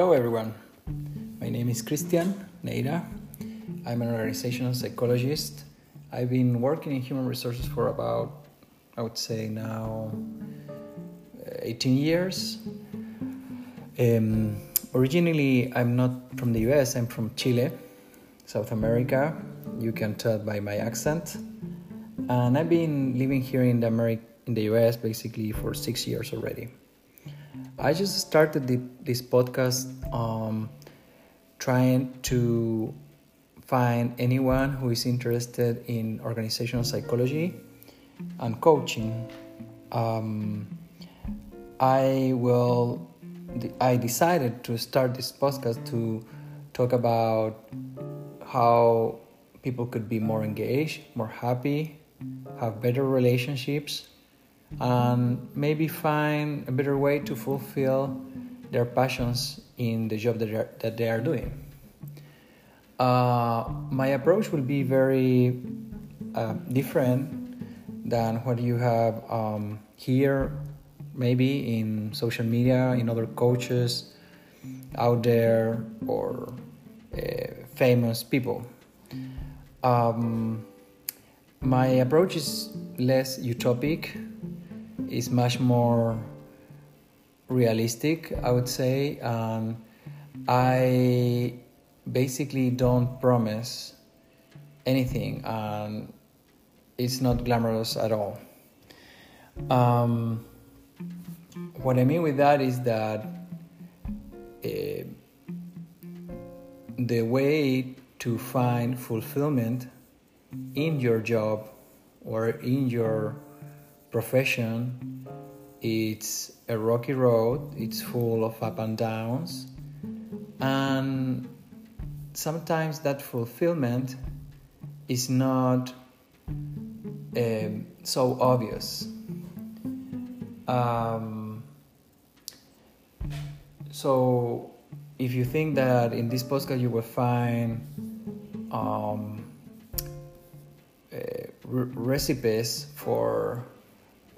Hello, everyone. My name is Christian Neira. I'm an organizational psychologist. I've been working in human resources for about, I would say now, uh, 18 years. Um, originally, I'm not from the US, I'm from Chile, South America. You can tell by my accent. And I've been living here in the, Ameri- in the US basically for six years already. I just started the, this podcast um, trying to find anyone who is interested in organizational psychology and coaching. Um, I will. I decided to start this podcast to talk about how people could be more engaged, more happy, have better relationships, and maybe find a better way to fulfill their passions in the job that, they are, that they are doing. Uh, my approach will be very uh, different than what you have um, here, maybe in social media, in other coaches out there, or uh, famous people. Um, my approach is less utopic is much more realistic, I would say. And I basically don't promise anything, and it's not glamorous at all. Um, what I mean with that is that uh, the way to find fulfillment in your job or in your profession it's a rocky road it's full of up and downs and sometimes that fulfillment is not um, so obvious. Um, so if you think that in this podcast you will find um, uh, recipes for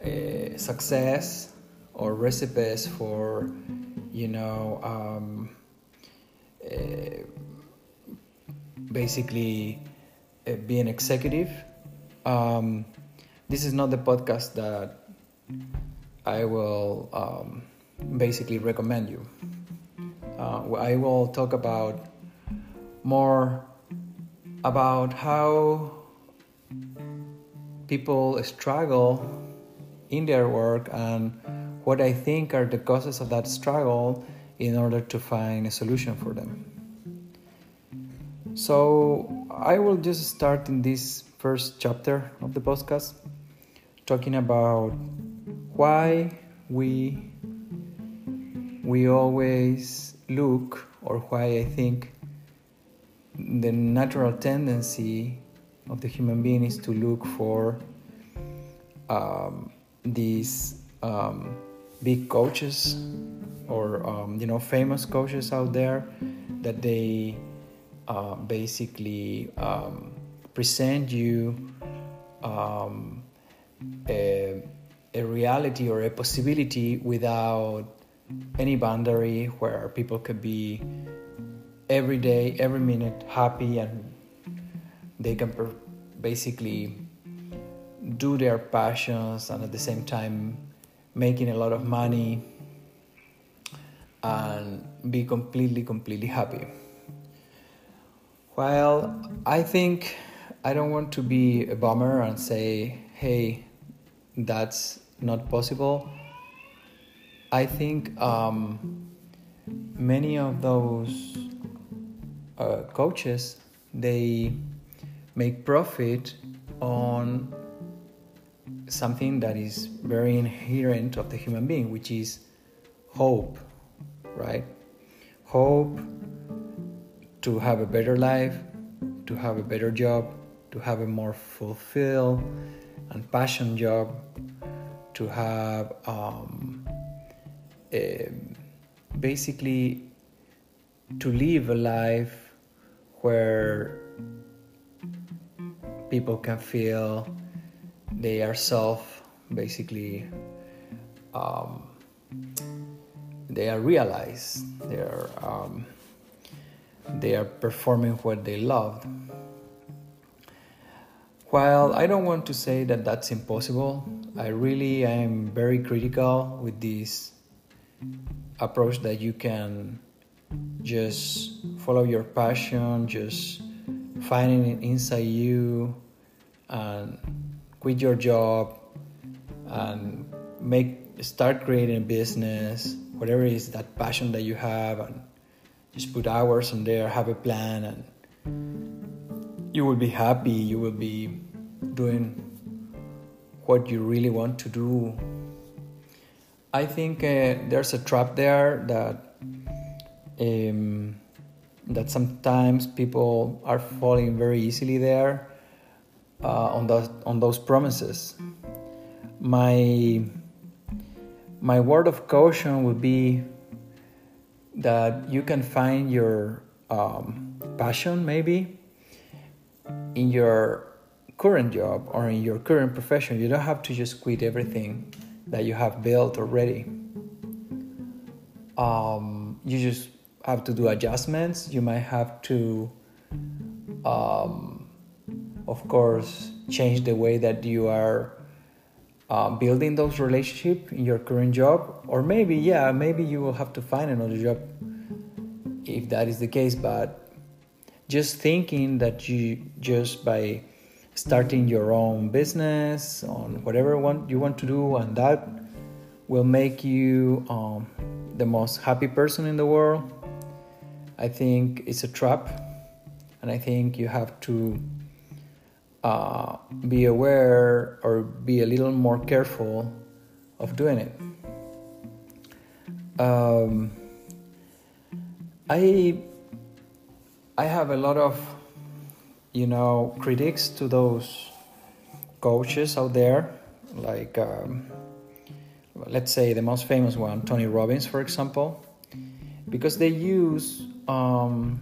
uh, success or recipes for you know um, uh, basically uh, being executive. Um, this is not the podcast that i will um, basically recommend you. Uh, i will talk about more about how people struggle in their work and what I think are the causes of that struggle in order to find a solution for them. So, I will just start in this first chapter of the podcast talking about why we we always look or why I think the natural tendency of the human being is to look for um, these um, big coaches or um, you know famous coaches out there that they uh, basically um, present you um, a, a reality or a possibility without any boundary where people could be every day every minute happy and they can per- basically do their passions and at the same time making a lot of money and be completely completely happy. Well, i think i don't want to be a bummer and say hey that's not possible i think um, many of those uh, coaches they make profit on something that is very inherent of the human being, which is hope, right? Hope to have a better life, to have a better job, to have a more fulfilled and passion job, to have um, a, basically to live a life where people can feel they are self basically um, they are realized. They are um, they are performing what they love. While I don't want to say that that's impossible, I really am very critical with this approach that you can just follow your passion, just finding it inside you, and quit your job and make start creating a business, whatever is that passion that you have, and just put hours on there, have a plan, and you will be happy. You will be doing what you really want to do. I think uh, there's a trap there that um, that sometimes people are falling very easily there uh, on those on those promises. My my word of caution would be that you can find your um, passion maybe in your current job or in your current profession. You don't have to just quit everything that you have built already. Um, you just have to do adjustments. You might have to, um, of course, change the way that you are uh, building those relationships in your current job. Or maybe, yeah, maybe you will have to find another job if that is the case. But just thinking that you just by starting your own business on whatever one you want to do and that will make you um, the most happy person in the world i think it's a trap and i think you have to uh, be aware or be a little more careful of doing it. Um, i i have a lot of you know, critics to those coaches out there, like um, let's say the most famous one, Tony Robbins, for example, because they use um,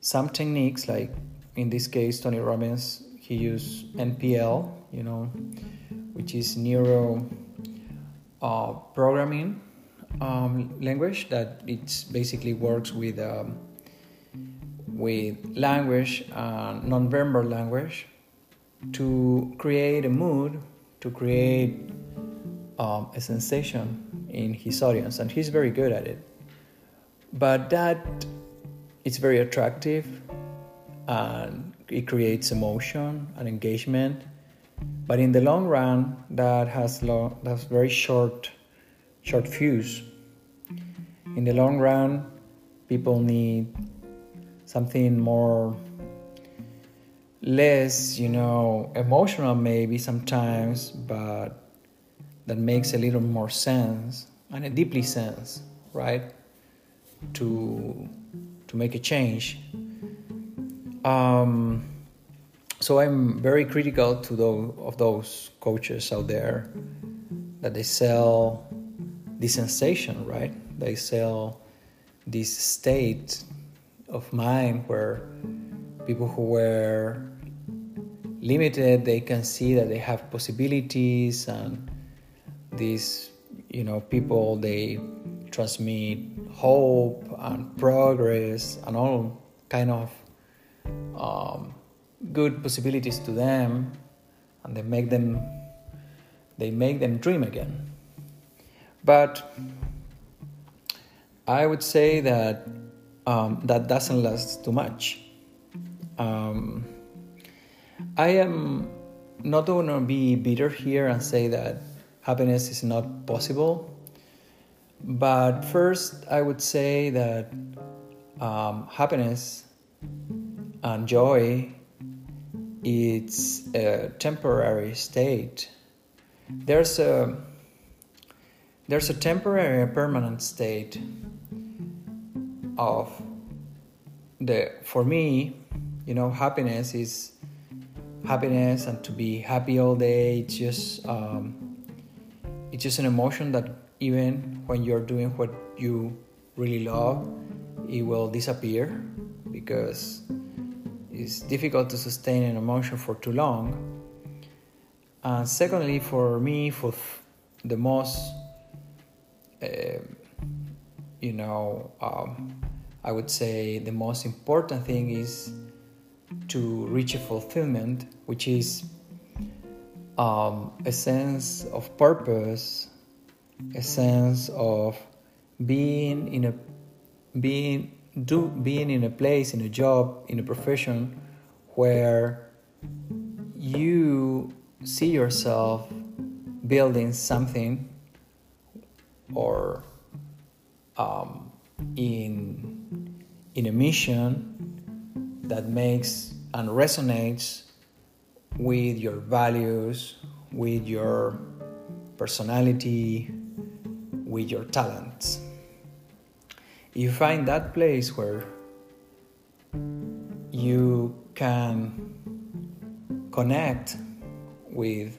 some techniques, like in this case, Tony Robbins, he used NPL, you know, which is neuro uh, programming um, language that it basically works with um, with language, uh, non-verbal language, to create a mood, to create um, a sensation in his audience, and he's very good at it. But that it's very attractive, and it creates emotion and engagement. But in the long run, that has long, that's very short, short fuse. In the long run, people need something more less you know emotional maybe sometimes but that makes a little more sense and a deeply sense right to to make a change um, so i'm very critical to those of those coaches out there that they sell this sensation right? They sell this state of mind where people who were limited they can see that they have possibilities and these you know people they transmit hope and progress and all kind of um, good possibilities to them and they make them they make them dream again but i would say that um, that doesn't last too much. Um, I am not to be bitter here and say that happiness is not possible. But first, I would say that um, happiness and joy it's a temporary state. There's a there's a temporary and permanent state of the for me you know happiness is happiness and to be happy all day it's just um, it's just an emotion that even when you're doing what you really love it will disappear because it's difficult to sustain an emotion for too long. And secondly for me for the most uh, you know, um, I would say the most important thing is to reach a fulfillment, which is um, a sense of purpose, a sense of being in a being do being in a place, in a job, in a profession where you see yourself building something or um, in in a mission that makes and resonates with your values, with your personality, with your talents. You find that place where you can connect with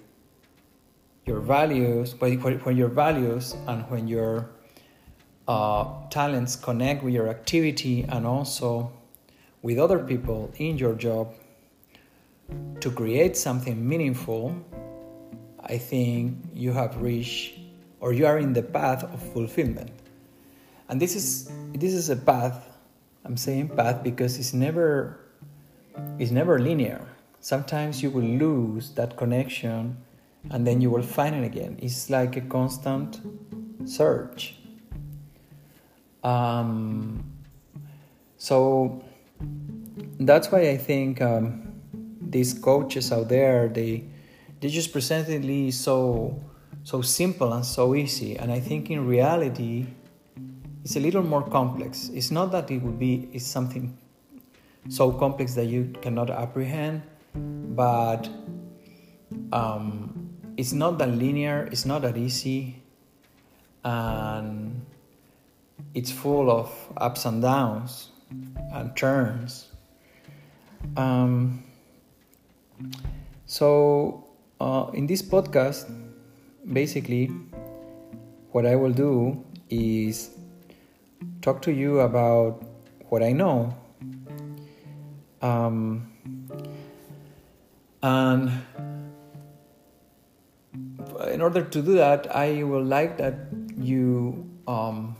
your values, when your values and when your uh, talents connect with your activity and also with other people in your job to create something meaningful, I think you have reached or you are in the path of fulfillment. And this is this is a path. I'm saying path because it's never it's never linear. Sometimes you will lose that connection and then you will find it again. It's like a constant search. Um, so that's why I think um, these coaches out there they they just present it so so simple and so easy, and I think in reality it's a little more complex. It's not that it would be it's something so complex that you cannot apprehend, but um, it's not that linear, it's not that easy, and it's full of ups and downs and turns. Um, so, uh, in this podcast, basically, what I will do is talk to you about what I know. Um, and in order to do that, I would like that you um,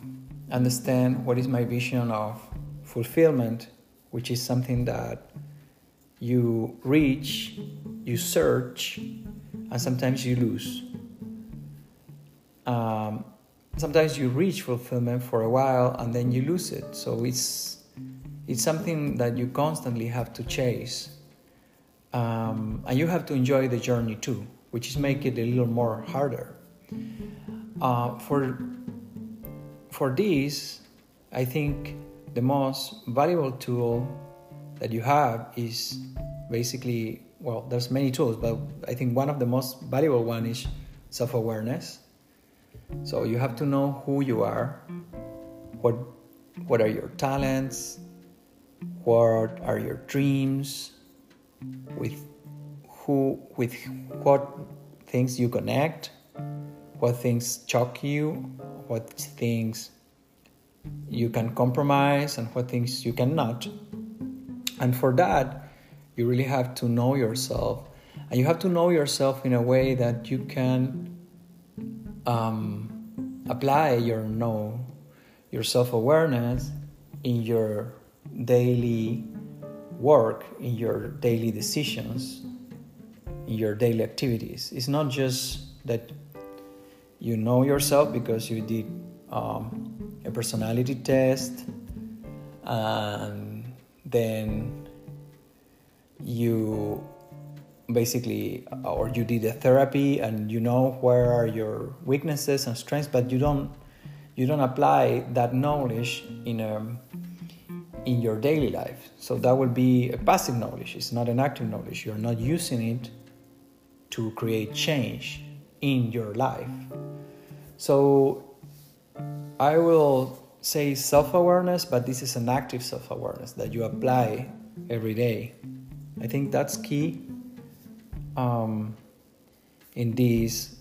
understand what is my vision of fulfillment, which is something that you reach, you search, and sometimes you lose. Um, sometimes you reach fulfillment for a while and then you lose it. So it's it's something that you constantly have to chase, um, and you have to enjoy the journey too which is make it a little more harder. Uh, for for this, I think the most valuable tool that you have is basically well, there's many tools, but I think one of the most valuable one is self-awareness. So you have to know who you are, what what are your talents, what are your dreams, with who with what things you connect, what things shock you, what things you can compromise, and what things you cannot. And for that, you really have to know yourself, and you have to know yourself in a way that you can um, apply your know your self awareness in your daily work, in your daily decisions, in your daily activities. It's not just that you know yourself because you did um, a personality test and then you basically uh, or you did a therapy and you know where are your weaknesses and strengths but you don't you don't apply that knowledge in a in your daily life so that will be a passive knowledge it's not an active knowledge you're not using it to create change in your life. So I will say self awareness, but this is an active self awareness that you apply every day. I think that's key um, in this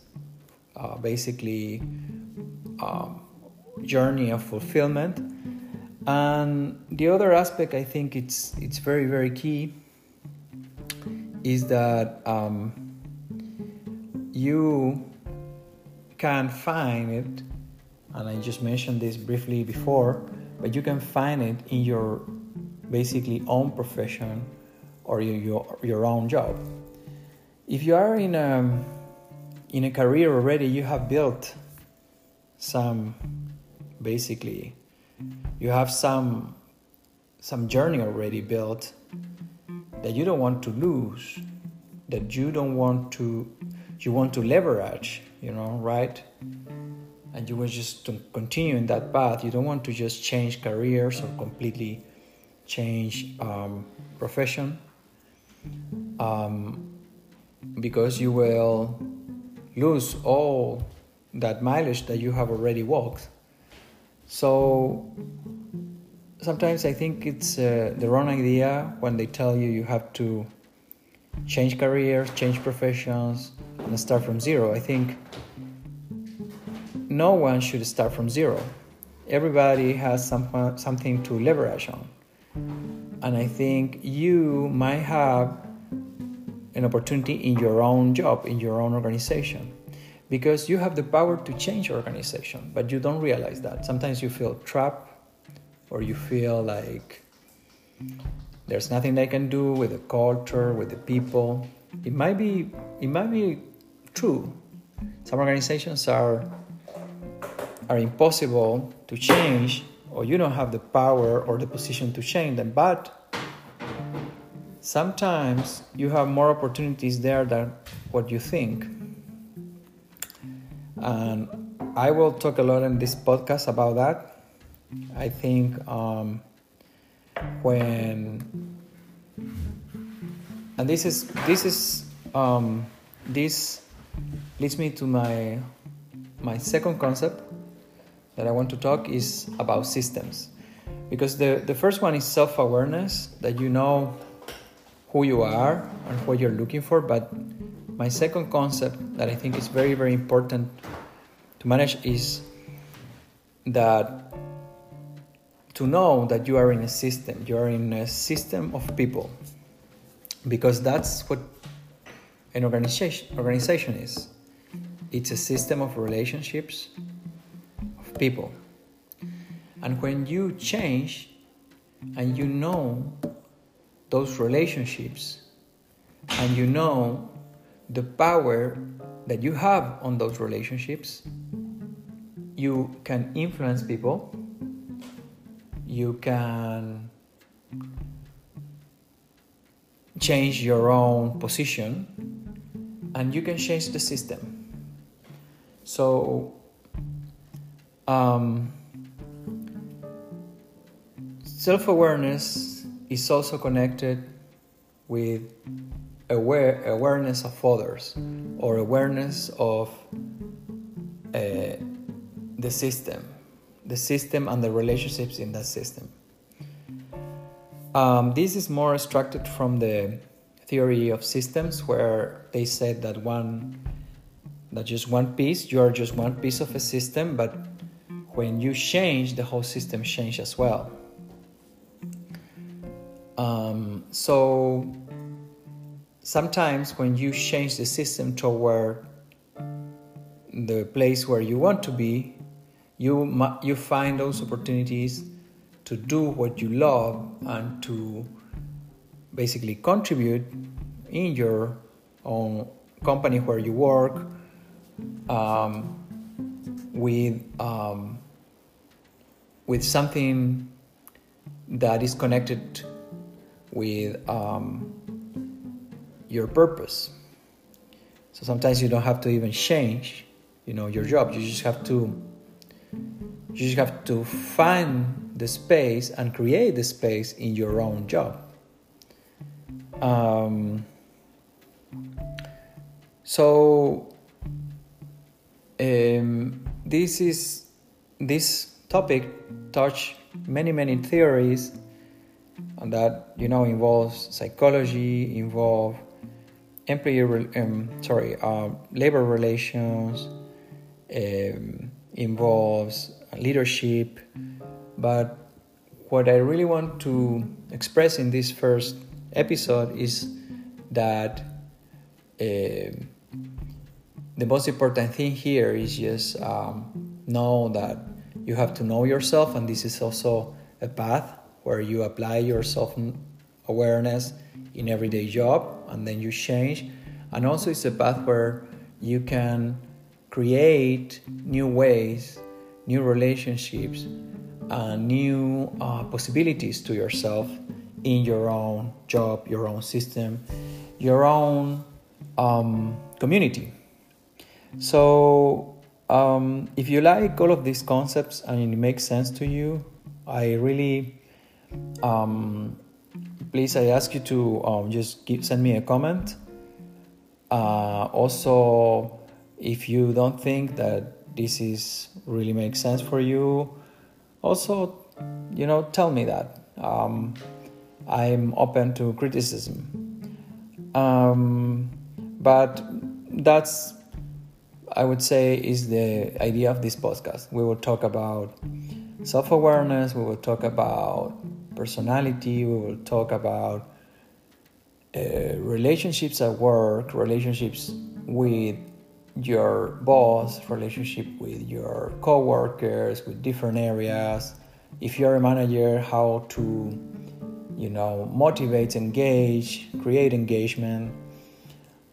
uh, basically um, journey of fulfillment. And the other aspect I think it's it's very very key is that you can find it and I just mentioned this briefly before, but you can find it in your basically own profession or your, your, your own job. If you are in a, in a career already, you have built some basically you have some some journey already built that you don't want to lose that you don't want to you want to leverage you know right? And you want just to continue in that path. You don't want to just change careers or completely change um, profession. Um, because you will lose all that mileage that you have already walked so sometimes I think it's uh, the wrong idea when they tell you you have to change careers, change professions, and start from zero. I think no one should start from zero. Everybody has some, something to leverage on. And I think you might have an opportunity in your own job, in your own organization because you have the power to change your organization, but you don't realize that. Sometimes you feel trapped or you feel like there's nothing they can do with the culture, with the people. It might be it might be true. Some organizations are are impossible to change or you don't have the power or the position to change them, but sometimes you have more opportunities there than what you think and I will talk a lot in this podcast about that. I think um, when and this is this is um, this leads me to my my second concept that I want to talk is about systems because the the first one is self awareness that you know who you are and what you're looking for but my second concept that I think is very, very important to manage is that to know that you are in a system, you are in a system of people, because that's what an organization organization is. It's a system of relationships of people. And when you change and you know those relationships and you know the power that you have on those relationships, you can influence people, you can change your own position, and you can change the system. So, um, self awareness is also connected with aware awareness of others or awareness of uh, the system, the system and the relationships in that system. Um, this is more extracted from the theory of systems, where they said that one, that just one piece, you are just one piece of a system, but when you change, the whole system changes as well. Um, so sometimes when you change the system toward the place where you want to be, you you find those opportunities to do what you love and to basically contribute in your own company where you work um, with um, with something that is connected with um, your purpose. So sometimes you don't have to even change, you know, your job. You just have to you just have to find the space and create the space in your own job. Um, so um, this is this topic touch many many theories and that you know involves psychology involve employee um, sorry uh, labor relations um, involves leadership. But what i really want to express in this first episode is that uh, the most important thing here is just um, know that you have to know yourself, and this is also a path where you apply your self awareness in everyday job and then you change. And also, it's a path where you can create new ways, new relationships, uh, new uh, possibilities to yourself in your own job, your own system, your own um, community. So, um, if you like all of these concepts and it makes sense to you, I really, um, please, I ask you to um, just give, send me a comment. Uh, also, if you don't think that this is really makes sense for you, also, you know, tell me that. Um, I'm open to criticism. Um, but that's, I would say, is the idea of this podcast. We will talk about self awareness, we will talk about personality, we will talk about uh, relationships at work, relationships with your boss, relationship with your coworkers, with different areas. If you're a manager, how to, you know, motivate, engage, create engagement,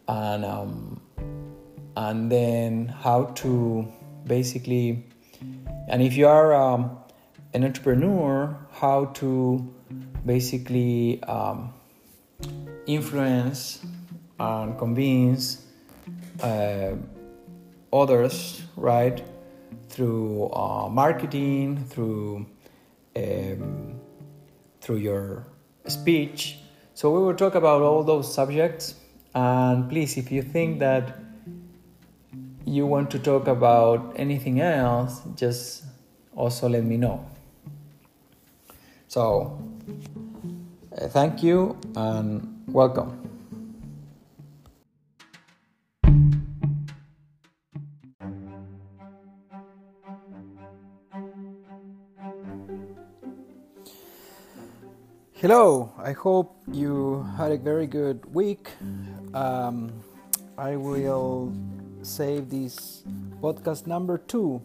and um, and then how to basically, and if you are um, an entrepreneur, how to basically um, influence and convince. Uh, others, right? Through uh, marketing, through um, through your speech. So we will talk about all those subjects. And please, if you think that you want to talk about anything else, just also let me know. So, uh, thank you and welcome. Hello, I hope you had a very good week. Um, I will save this podcast number two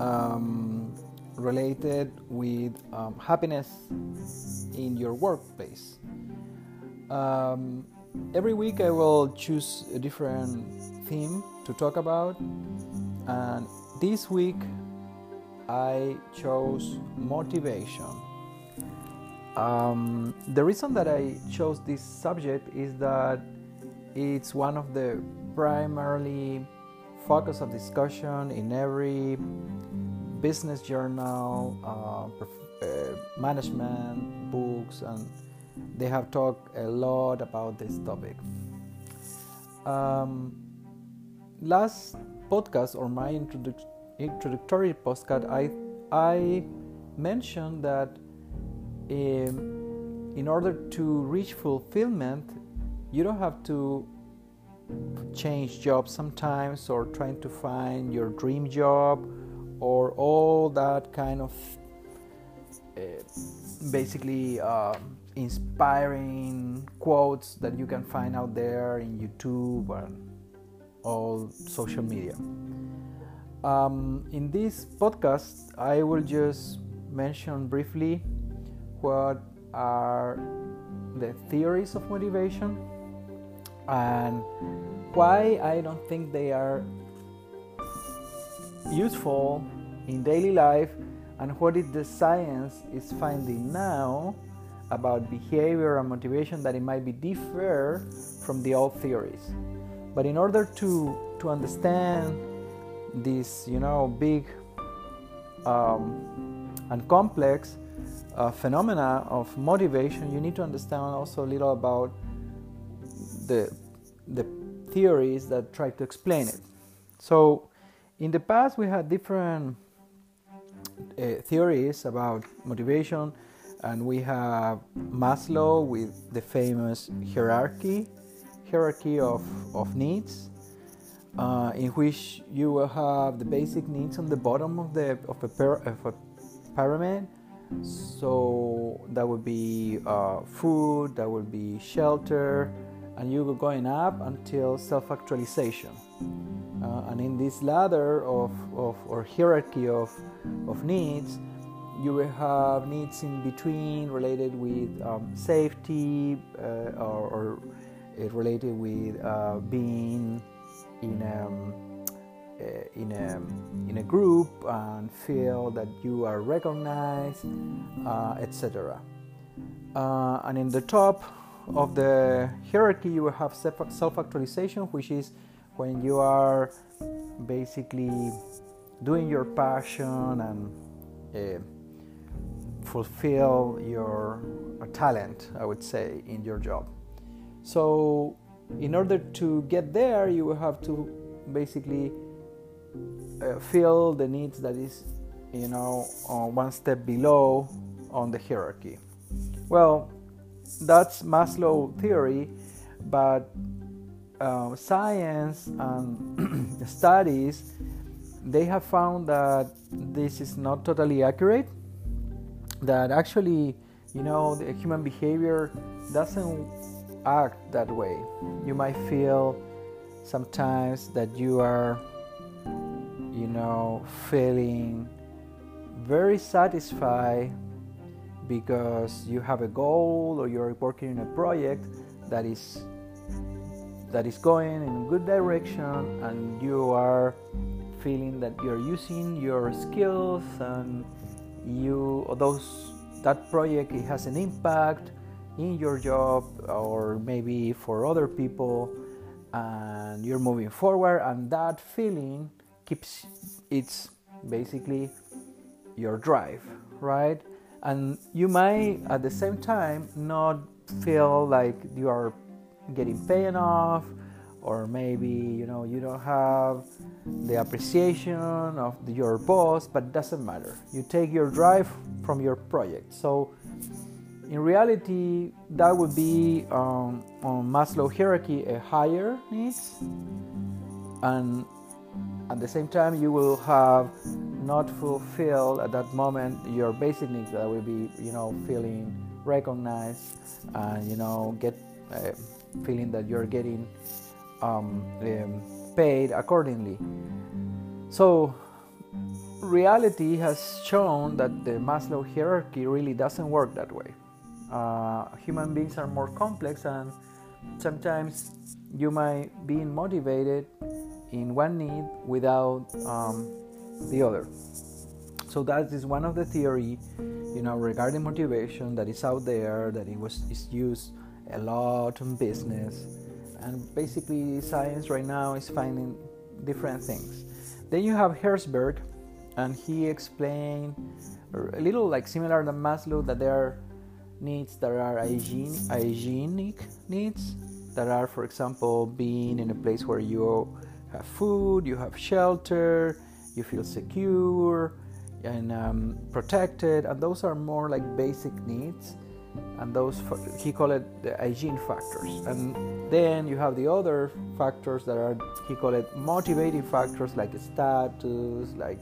um, related with um, happiness in your workplace. Um, every week I will choose a different theme to talk about, and this week I chose motivation. Um, the reason that I chose this subject is that it's one of the primarily focus of discussion in every business journal, uh, uh, management books, and they have talked a lot about this topic. Um, last podcast or my introdu- introductory podcast, I I mentioned that um, in order to reach fulfillment, you don't have to change jobs sometimes or trying to find your dream job or all that kind of uh, basically uh, inspiring quotes that you can find out there in YouTube and all social media. Um, in this podcast, I will just mention briefly what are the theories of motivation and why I don't think they are useful in daily life and what is the science is finding now about behavior and motivation that it might be differ from the old theories but in order to to understand this you know big um, and complex uh, phenomena of motivation, you need to understand also a little about the the theories that try to explain it. So, in the past, we had different uh, theories about motivation, and we have Maslow with the famous hierarchy hierarchy of, of needs, uh, in which you will have the basic needs on the bottom of the of a, of a pyramid so that would be uh, food, that would be shelter, and you go going up until self actualization. Uh, and in this ladder of, of or hierarchy of, of needs, you will have needs in between related with um, safety uh, or, or related with uh, being in a, uh, in, a, in a group and feel that you are recognized, uh, etc. Uh, and in the top of the hierarchy, you will have self actualization, which is when you are basically doing your passion and uh, fulfill your talent, I would say, in your job. So, in order to get there, you have to basically uh, fill the needs that is, you know, one step below on the hierarchy. Well, that's Maslow theory, but uh, science and studies they have found that this is not totally accurate that actually you know the human behavior doesn't act that way. You might feel sometimes that you are you know feeling very satisfied because you have a goal or you're working in a project that is that is going in a good direction and you are feeling that you're using your skills and you those that project it has an impact in your job or maybe for other people and you're moving forward and that feeling keeps it's basically your drive right? And you might at the same time not feel like you are getting paid enough or maybe you know you don't have the appreciation of your boss but doesn't matter. You take your drive from your project. So in reality that would be um, on maslow hierarchy a higher needs. And at the same time you will have not fulfilled at that moment your basic needs. That will be you know feeling recognized and you know get uh, feeling that you're getting um, um, paid accordingly. So, reality has shown that the Maslow hierarchy really doesn't work that way. Uh, human beings are more complex, and sometimes you might be motivated in one need without um, the other. So that is one of the theory, you know, regarding motivation that is out there that it was is used a lot in business. And basically science right now is finding different things. Then you have Herzberg, and he explained a little like similar to Maslow that there are needs that are hygiene, hygienic needs that are, for example, being in a place where you have food, you have shelter, you feel secure and um, protected, and those are more like basic needs and those he called it the hygiene factors and then you have the other factors that are he called it motivating factors like status like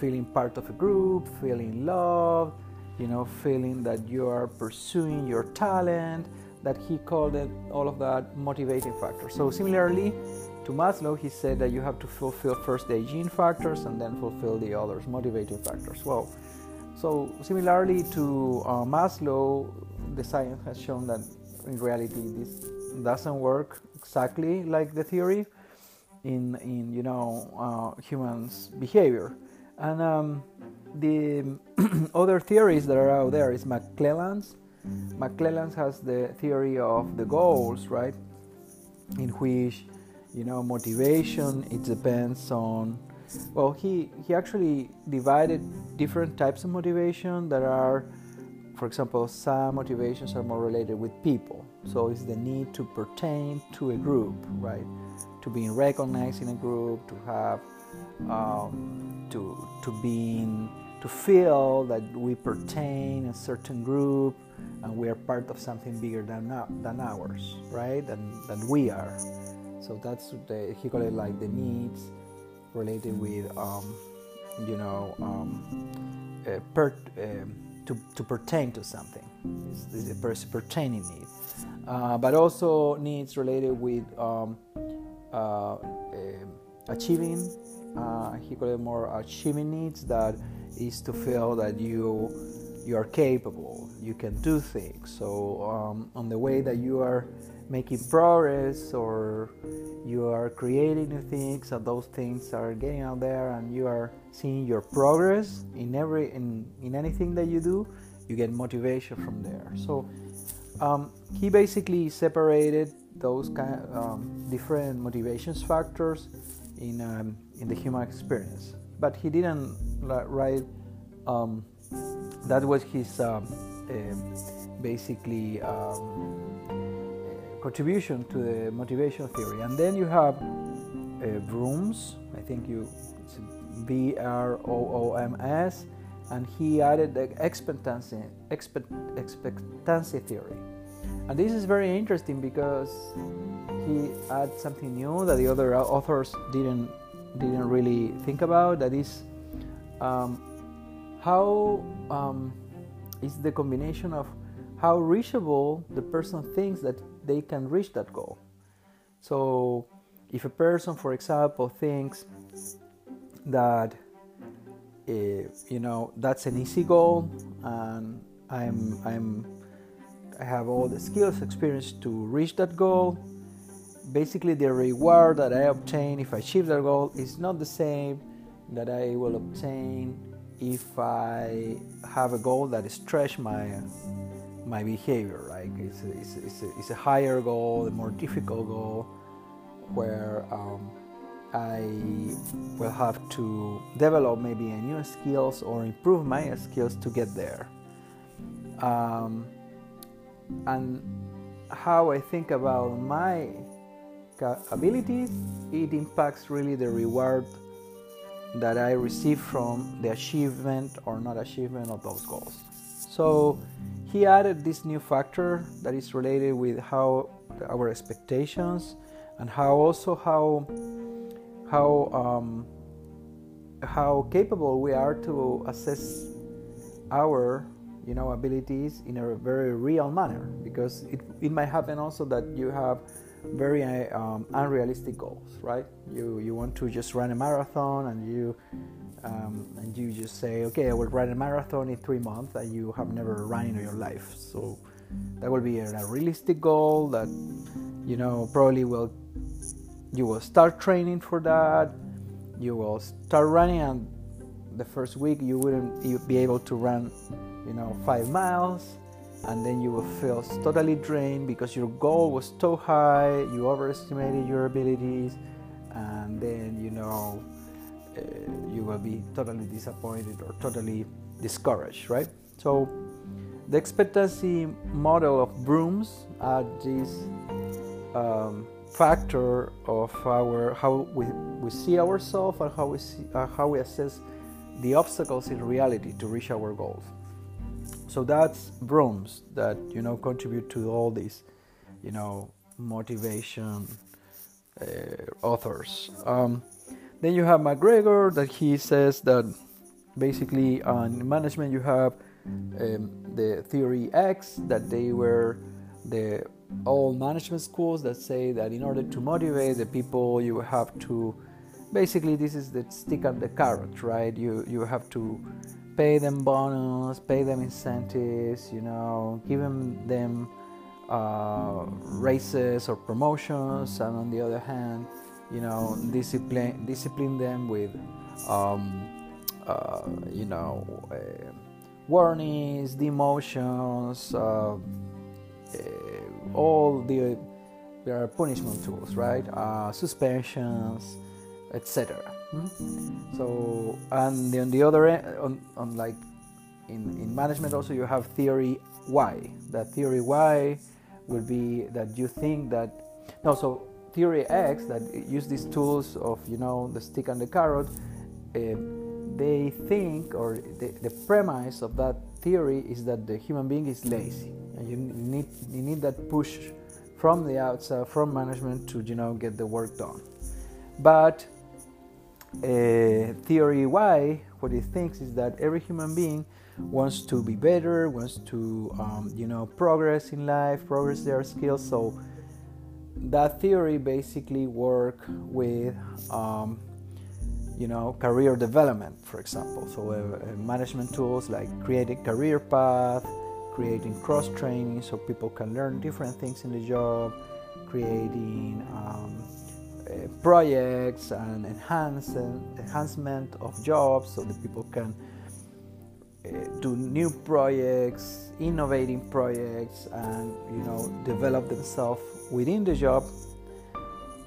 feeling part of a group feeling loved you know feeling that you are pursuing your talent that he called it all of that motivating factors so similarly to Maslow, he said that you have to fulfill first the hygiene factors and then fulfill the others, motivating factors. Well, so, similarly to uh, Maslow, the science has shown that in reality this doesn't work exactly like the theory in in you know uh, humans' behavior. And um, the other theories that are out there is McClelland's. McClelland's has the theory of the goals, right? In which you know motivation it depends on well, he, he actually divided different types of motivation that are, for example, some motivations are more related with people. So it's the need to pertain to a group, right? To being recognized in a group, to have, um, to, to being, to feel that we pertain a certain group and we are part of something bigger than, than ours, right? Than, than we are. So that's the, he called it like the needs related with um, you know um, uh, per, uh, to, to pertain to something is, a pertaining need uh, but also needs related with um, uh, um, achieving. Uh, he called it more achieving needs that is to feel that you you are capable, you can do things. So um, on the way that you are making progress or you are creating new things and those things are getting out there and you are seeing your progress in every in, in anything that you do you get motivation from there. So um, he basically separated those kind of, um, different motivations factors in um, in the human experience. But he didn't write um, that was his uh, basically um, contribution to the motivation theory. And then you have uh, Brooms, I think you B R O O M S, and he added the expectancy, expect, expectancy theory. And this is very interesting because he adds something new that the other authors didn't didn't really think about. That is um, how um, is the combination of how reachable the person thinks that they can reach that goal. So, if a person, for example, thinks that uh, you know that's an easy goal and I'm I'm I have all the skills, experience to reach that goal. Basically, the reward that I obtain if I achieve that goal is not the same that I will obtain if I have a goal that stretch my my behavior. Like it's a, it's, it's, a, it's a higher goal, a more difficult goal, where um, I will have to develop maybe a new skills or improve my skills to get there. Um, and how I think about my abilities, it impacts really the reward that I receive from the achievement or not achievement of those goals. So he added this new factor that is related with how our expectations and how also how how um, how capable we are to assess our you know abilities in a very real manner. Because it, it might happen also that you have very um, unrealistic goals right? You you want to just run a marathon and you um, and you just say, okay, I will run a marathon in three months, and you have never run in your life. So that will be a, realistic goal that you know probably will you will start training for that. You will start running, and the first week you wouldn't be able to run, you know, five miles, and then you will feel totally drained because your goal was too high. You overestimated your abilities, and then you know uh, you will be totally disappointed or totally discouraged, right? So the expectancy model of Brooms add this um, factor of our how we, we see ourselves and how we see, uh, how we assess the obstacles in reality to reach our goals. So that's Brooms that you know contribute to all these, you know, motivation uh, authors. Um, then you have McGregor that he says that basically on management you have um, the theory X that they were the all management schools that say that in order to motivate the people you have to basically this is the stick and the carrot right? You you have to pay them bonus pay them incentives you know give them them uh, raises or promotions and on the other hand you know discipline discipline them with um, uh, you know uh, warnings demotions uh, uh, all the there are punishment tools right? Uh, suspensions etc hmm? so and on the other end on, on like in, in management also you have theory Y that theory Y would be that you think that no so theory X that use these tools of you know the stick and the carrot, uh, they think or the, the premise of that theory is that the human being is lazy and you need you need that push from the outside from management to you know get the work done. But uh, theory Y, what it thinks is that every human being wants to be better, wants to um, you know progress in life, progress their skills. So that theory basically work with um, you know, career development, for example. So, uh, uh, management tools like creating career path, creating cross training so people can learn different things in the job, creating um, uh, projects and enhance, enhancement of jobs so that people can uh, do new projects, innovating projects, and you know develop themselves within the job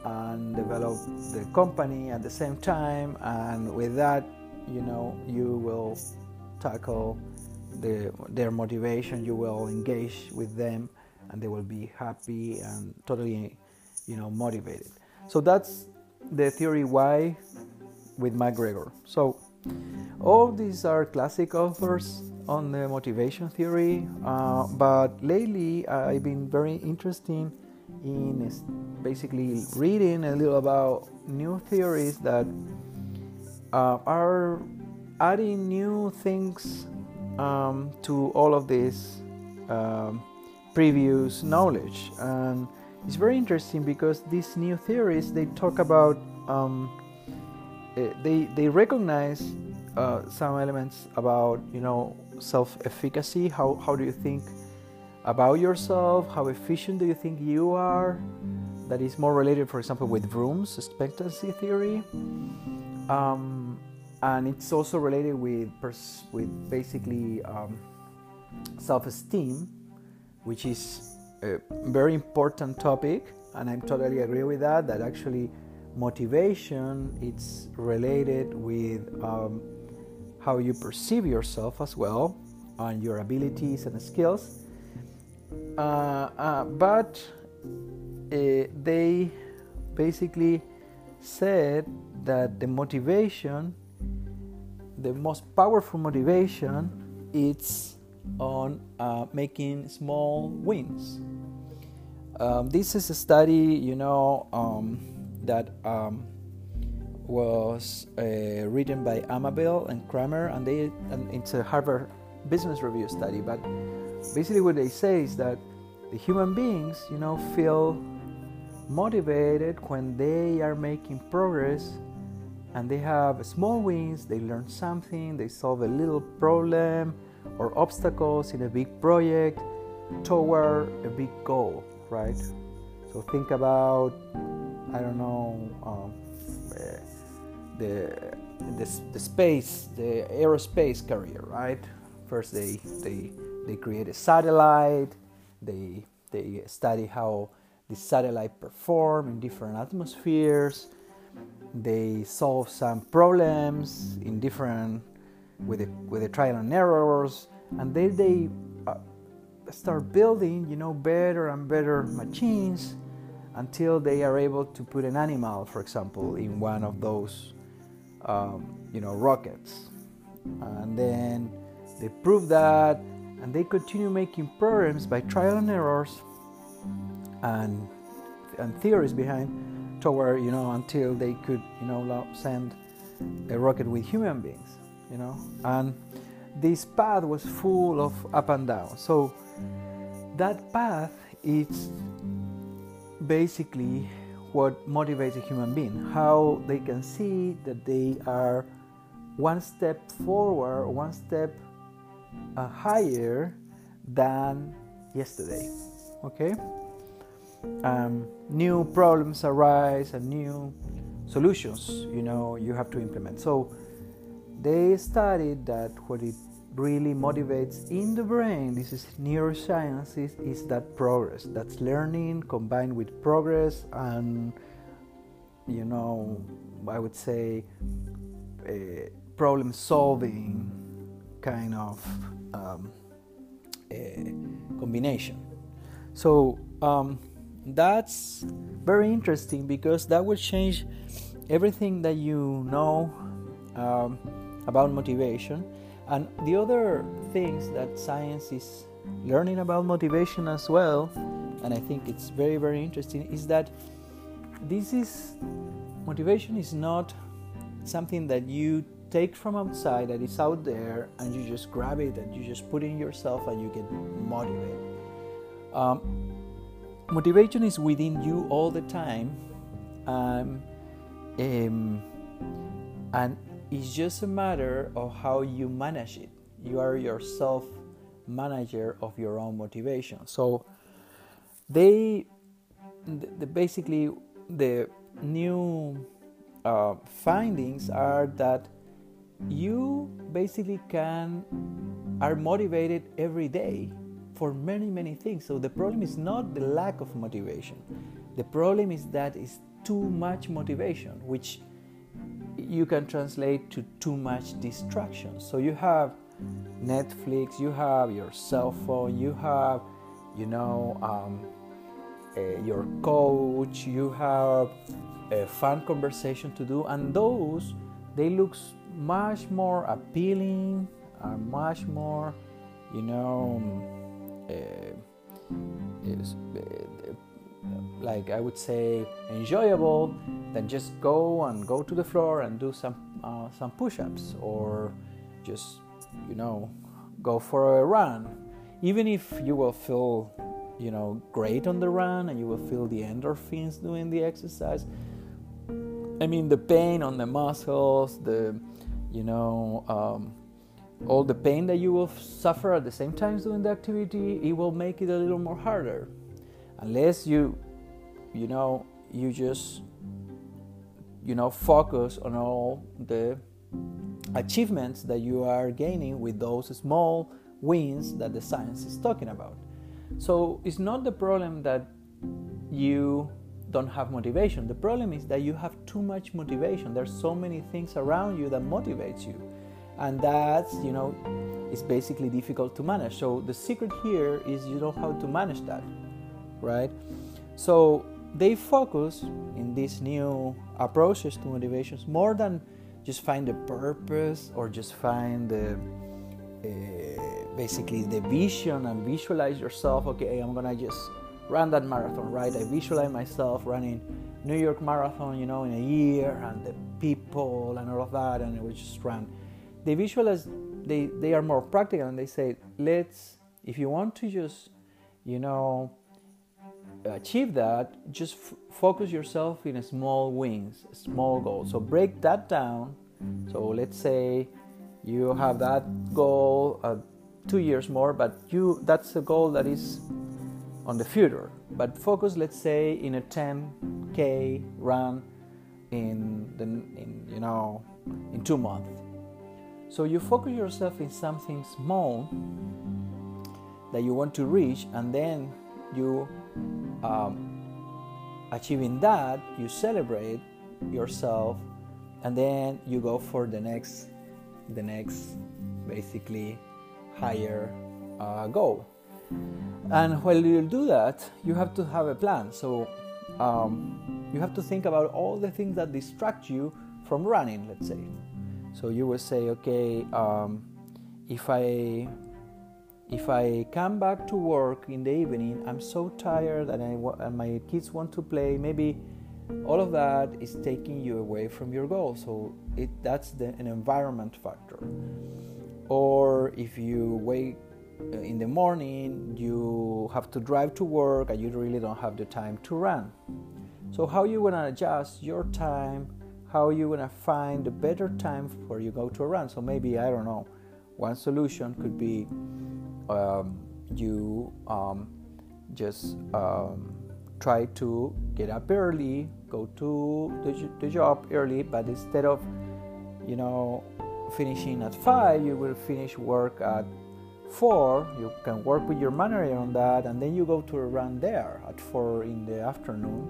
and develop the company at the same time. And with that, you know, you will tackle the, their motivation. You will engage with them, and they will be happy and totally, you know, motivated. So that's the theory Y with McGregor. So all these are classic authors on the motivation theory, uh, but lately I've been very interested in basically reading a little about new theories that uh, are adding new things um, to all of this um, previous knowledge and it's very interesting because these new theories they talk about um, eh, they they recognize uh, some elements about you know self-efficacy. How how do you think about yourself? How efficient do you think you are? That is more related, for example, with Vroom's expectancy theory. Um, and it's also related with pers- with basically um, self-esteem, which is a very important topic, and I totally agree with that. That actually motivation it's related with um, how you perceive yourself as well and your abilities and skills but uh, they basically said that the motivation the most powerful motivation it's on uh, making small wins um, this is a study you know um, that um, was uh, written by Amabile and Kramer, and they and it's a Harvard Business Review study. But basically, what they say is that the human beings, you know, feel motivated when they are making progress and they have small wins. They learn something. They solve a little problem or obstacles in a big project toward a big goal, right? So think about I don't know, um, the, the the space, the aerospace career, right? First, they they they create a satellite. They they study how the satellite perform in different atmospheres. They solve some problems in different with the, with the trial and errors, and then they uh, start building, you know, better and better machines until they are able to put an animal, for example, in one of those, um, you know, rockets. And then they prove that, and they continue making programs by trial and errors, and and theories behind toward you know until they could you know send a rocket with human beings, you know, and this path was full of up and down. So that path is basically what motivates a human being how they can see that they are one step forward one step uh, higher than yesterday okay? Um, new problems arise and new solutions you know you have to implement. So they studied that what it really motivates in the brain this is neuroscience is, is that progress. That's learning combined with progress and you know i would say a problem solving kind of um, combination. So um, that's very interesting because that will change everything that you know um, about motivation. And the other things that science is learning about motivation as well, and I think it's very, very interesting, is that this is motivation is not something that you take from outside that is out there and you just grab it and you just put it in yourself and you get motivated. Um, motivation is within you all the time. Um, um, and it's just a matter of how you manage it. You are yourself manager of your own motivation. So they, the, basically the new uh, findings are that you basically can are motivated every day for many many things. So the problem is not the lack of motivation. The problem is that it's too much motivation which you can translate to too much distraction. So you have netflix you have your cell phone you have you know um, uh, your coach you have a fun conversation to do and those they look much more appealing are much more you know uh, is, uh, like I would say enjoyable than just go and go to the floor and do some uh, some push-ups or just you know go for a run. Even if you will feel you know great on the run and you will feel the endorphins doing the exercise I mean, the pain on the muscles, the, you know, um, all the pain that you will suffer at the same time doing the activity, it will make it a little more harder. Unless you, you know, you just, you know, focus on all the achievements that you are gaining with those small wins that the science is talking about. So it's not the problem that you don't have motivation. The problem is that you have too much motivation. There's so many things around you that motivates you. And that's, you know, it's basically difficult to manage. So the secret here is you know how to manage that, right? So they focus in these new approaches to motivations more than just find the purpose or just find the uh, basically the vision and visualize yourself okay i'm gonna just run that marathon, right? I visualize myself running New York Marathon, you know, in a year, and the people and all of that, and we just run. They visualize, they they are more practical, and they say, let's, if you want to just, you know, achieve that, just f- focus yourself in a small wins, small goals. So break that down. So let's say you have that goal. Uh, two years more but you that's a goal that is on the future, but focus, let's say, in a 10k run in the in you know in two months. So you focus yourself in something small that you want to reach, and then you um, achieving that, you celebrate yourself, and then you go for the next, the next, basically higher uh, goal. And while you do that, you have to have a plan. So um, you have to think about all the things that distract you from running, let's say. So you will say, okay, um, if I if I come back to work in the evening, I'm so tired and, I, and my kids want to play. Maybe all of that is taking you away from your goal. So it, that's the, an environment factor. Or if you wake in the morning you have to drive to work and you really don't have the time to run. So how you to adjust your time how you to find a better time for you go to a run? So maybe i don't know one solution could be um, you um, just um, try to get up early go to the, the job early but instead of you know finishing at five you will finish work at four you can work with your manager on that and then you go to a run there at four in the afternoon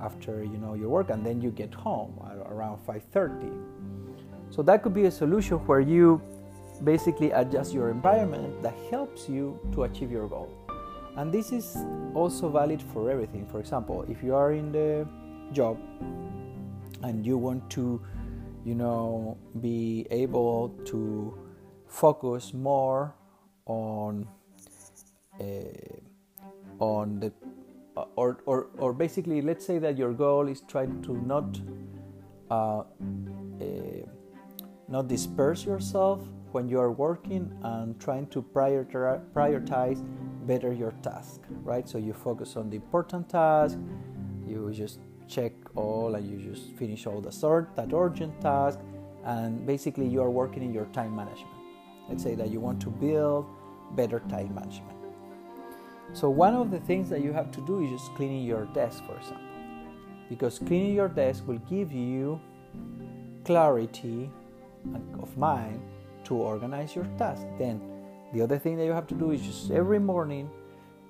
after you know your work and then you get home around 5.30 so that could be a solution where you basically adjust your environment that helps you to achieve your goal. And this is also valid for everything. For example if you are in the job and you want to you know be able to focus more on uh, on the or, or or basically let's say that your goal is trying to not uh, uh, not disperse yourself when you are working and trying to prioritize better your task right so you focus on the important task you just check all and you just finish all the sort that urgent task and basically you are working in your time management. Let's say that you want to build better time management. So one of the things that you have to do is just cleaning your desk, for example, because cleaning your desk will give you clarity of mind to organize your task. Then the other thing that you have to do is just every morning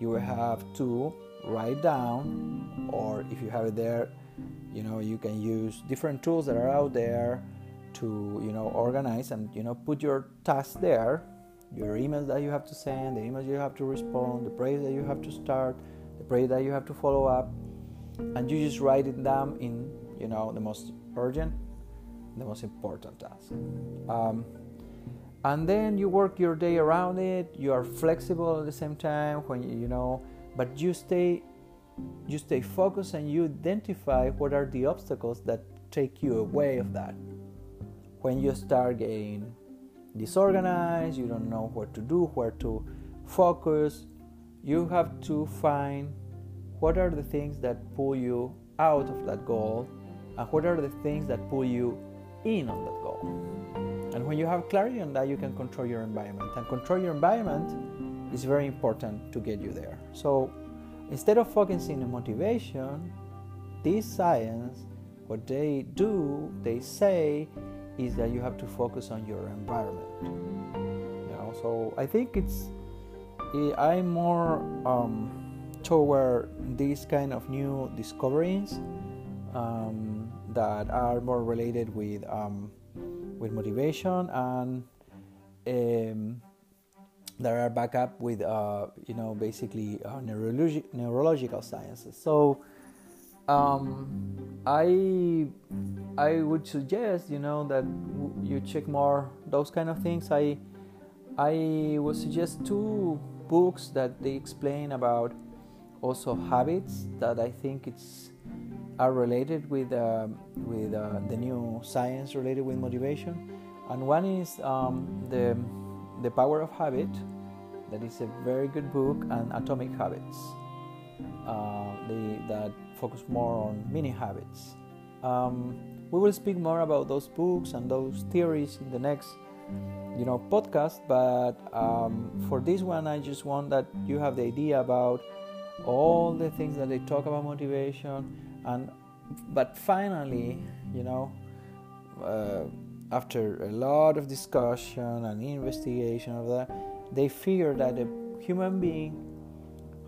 you will have to write down, or if you have it there, you know you can use different tools that are out there to you know organize and you know put your tasks there your emails that you have to send the emails you have to respond the praise that you have to start the praise that you have to follow up and you just write it down in you know the most urgent the most important task. Um, and then you work your day around it you are flexible at the same time when you, you know but you stay you stay focused and you identify what are the obstacles that take you away of that. When you start getting disorganized you don't know what to do where to focus. You have to find what are the things that pull you out of that goal and what are the things that pull you in on that goal. And when you have clarity on that you can control your environment. And control your environment is very important to get you there. So instead of focusing on motivation this science what they do they say is that you have to focus on your environment. You know, so I think it's I'm more um, toward these kind of new discoveries um, that are more related with um, with motivation and um, that are back up with uh, you know basically uh, neurologi- neurological sciences. So um, I I would suggest you know that you check more those kind of things. I I would suggest two books that they explain about also habits that I think it's are related with uh, with uh, the new science related with motivation, and one is um, the the power of habit. That is a very good book, and Atomic Habits. Uh, the, that focus more on mini habits. Um, we will speak more about those books and those theories in the next, you know, podcast. But um, for this one, I just want that you have the idea about all the things that they talk about motivation, and but finally, you know, uh, after a lot of discussion and investigation of that, they figure that a human being,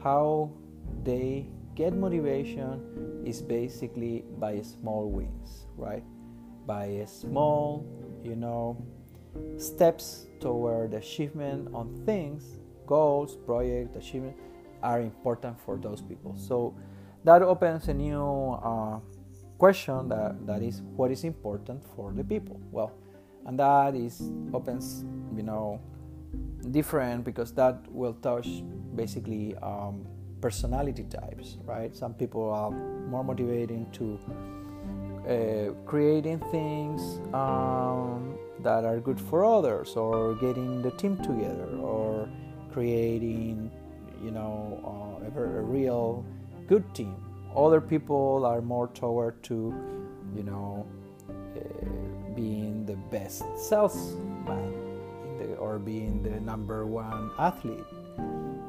how they get motivation is basically by small wins, right? By small, you know, steps toward achievement on things, goals, project, achievement are important for those people. So that opens a new uh, question that, that is what is important for the people. Well, and that is opens, you know, different because that will touch basically um, personality types, right? Some people are more motivating to uh, creating things um, that are good for others, or getting the team together, or creating, you know, uh, a, a real good team. Other people are more toward to, you know, uh, being the best salesman, or being the number one athlete,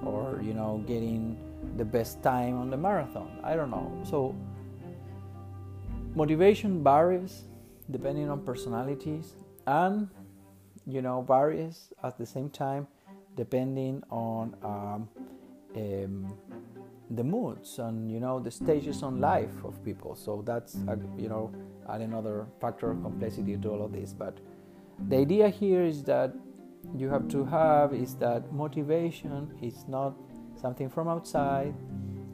or you know, getting the best time on the marathon. I don't know. So motivation varies depending on personalities and you know varies at the same time depending on um, um, the moods and you know the stages on life of people so that's uh, you know another factor of complexity to all of this but the idea here is that you have to have is that motivation is not something from outside.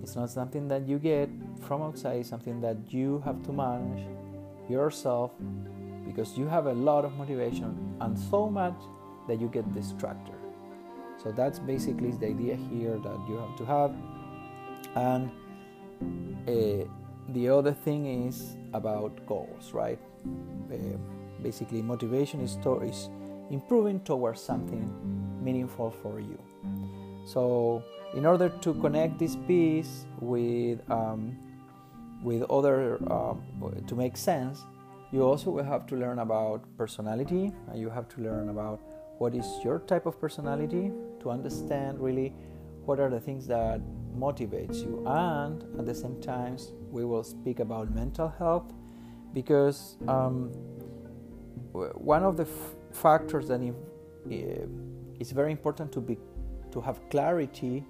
It's not something that you get from outside, it's something that you have to manage yourself because you have a lot of motivation and so much that you get distracted. So that's basically the idea here that you have to have. And uh, the other thing is about goals, right? Uh, basically, motivation is, to- is improving towards something meaningful for you. So in order to connect this piece with um, with other uh, to make sense You also will have to learn about personality, and you have to learn about what is your type of personality to understand really what are the things that motivates you. And at the same time we will speak about mental health because um, one of the f- factors that is very important to be to have clarity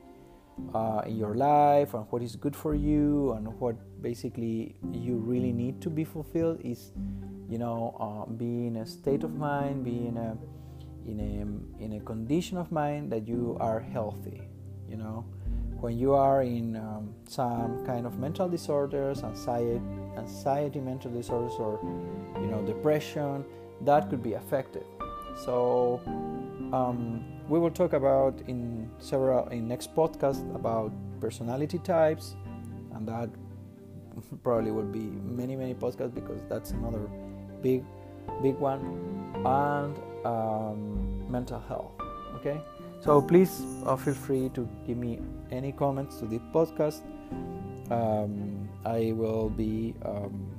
uh, in your life and what is good for you and what basically you really need to be fulfilled is you know uh, be in a state of mind be in a in a in a condition of mind that you are healthy you know. When you are in um, some kind of mental disorders anxiety anxiety mental disorders or you know depression that could be affected. So um, we will talk about in several in next podcast about personality types and that probably will be many many podcasts because that's another big big one and um, mental health okay so please uh, feel free to give me any comments to the podcast. Um, I will be um,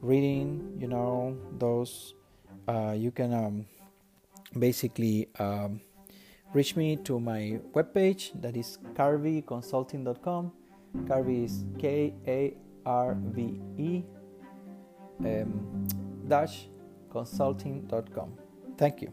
reading, you know, those. Uh, you can um, basically um, reach me to my webpage that is carvyconsulting.com. Carvey is K A R V E um, dash consulting.com. Thank you.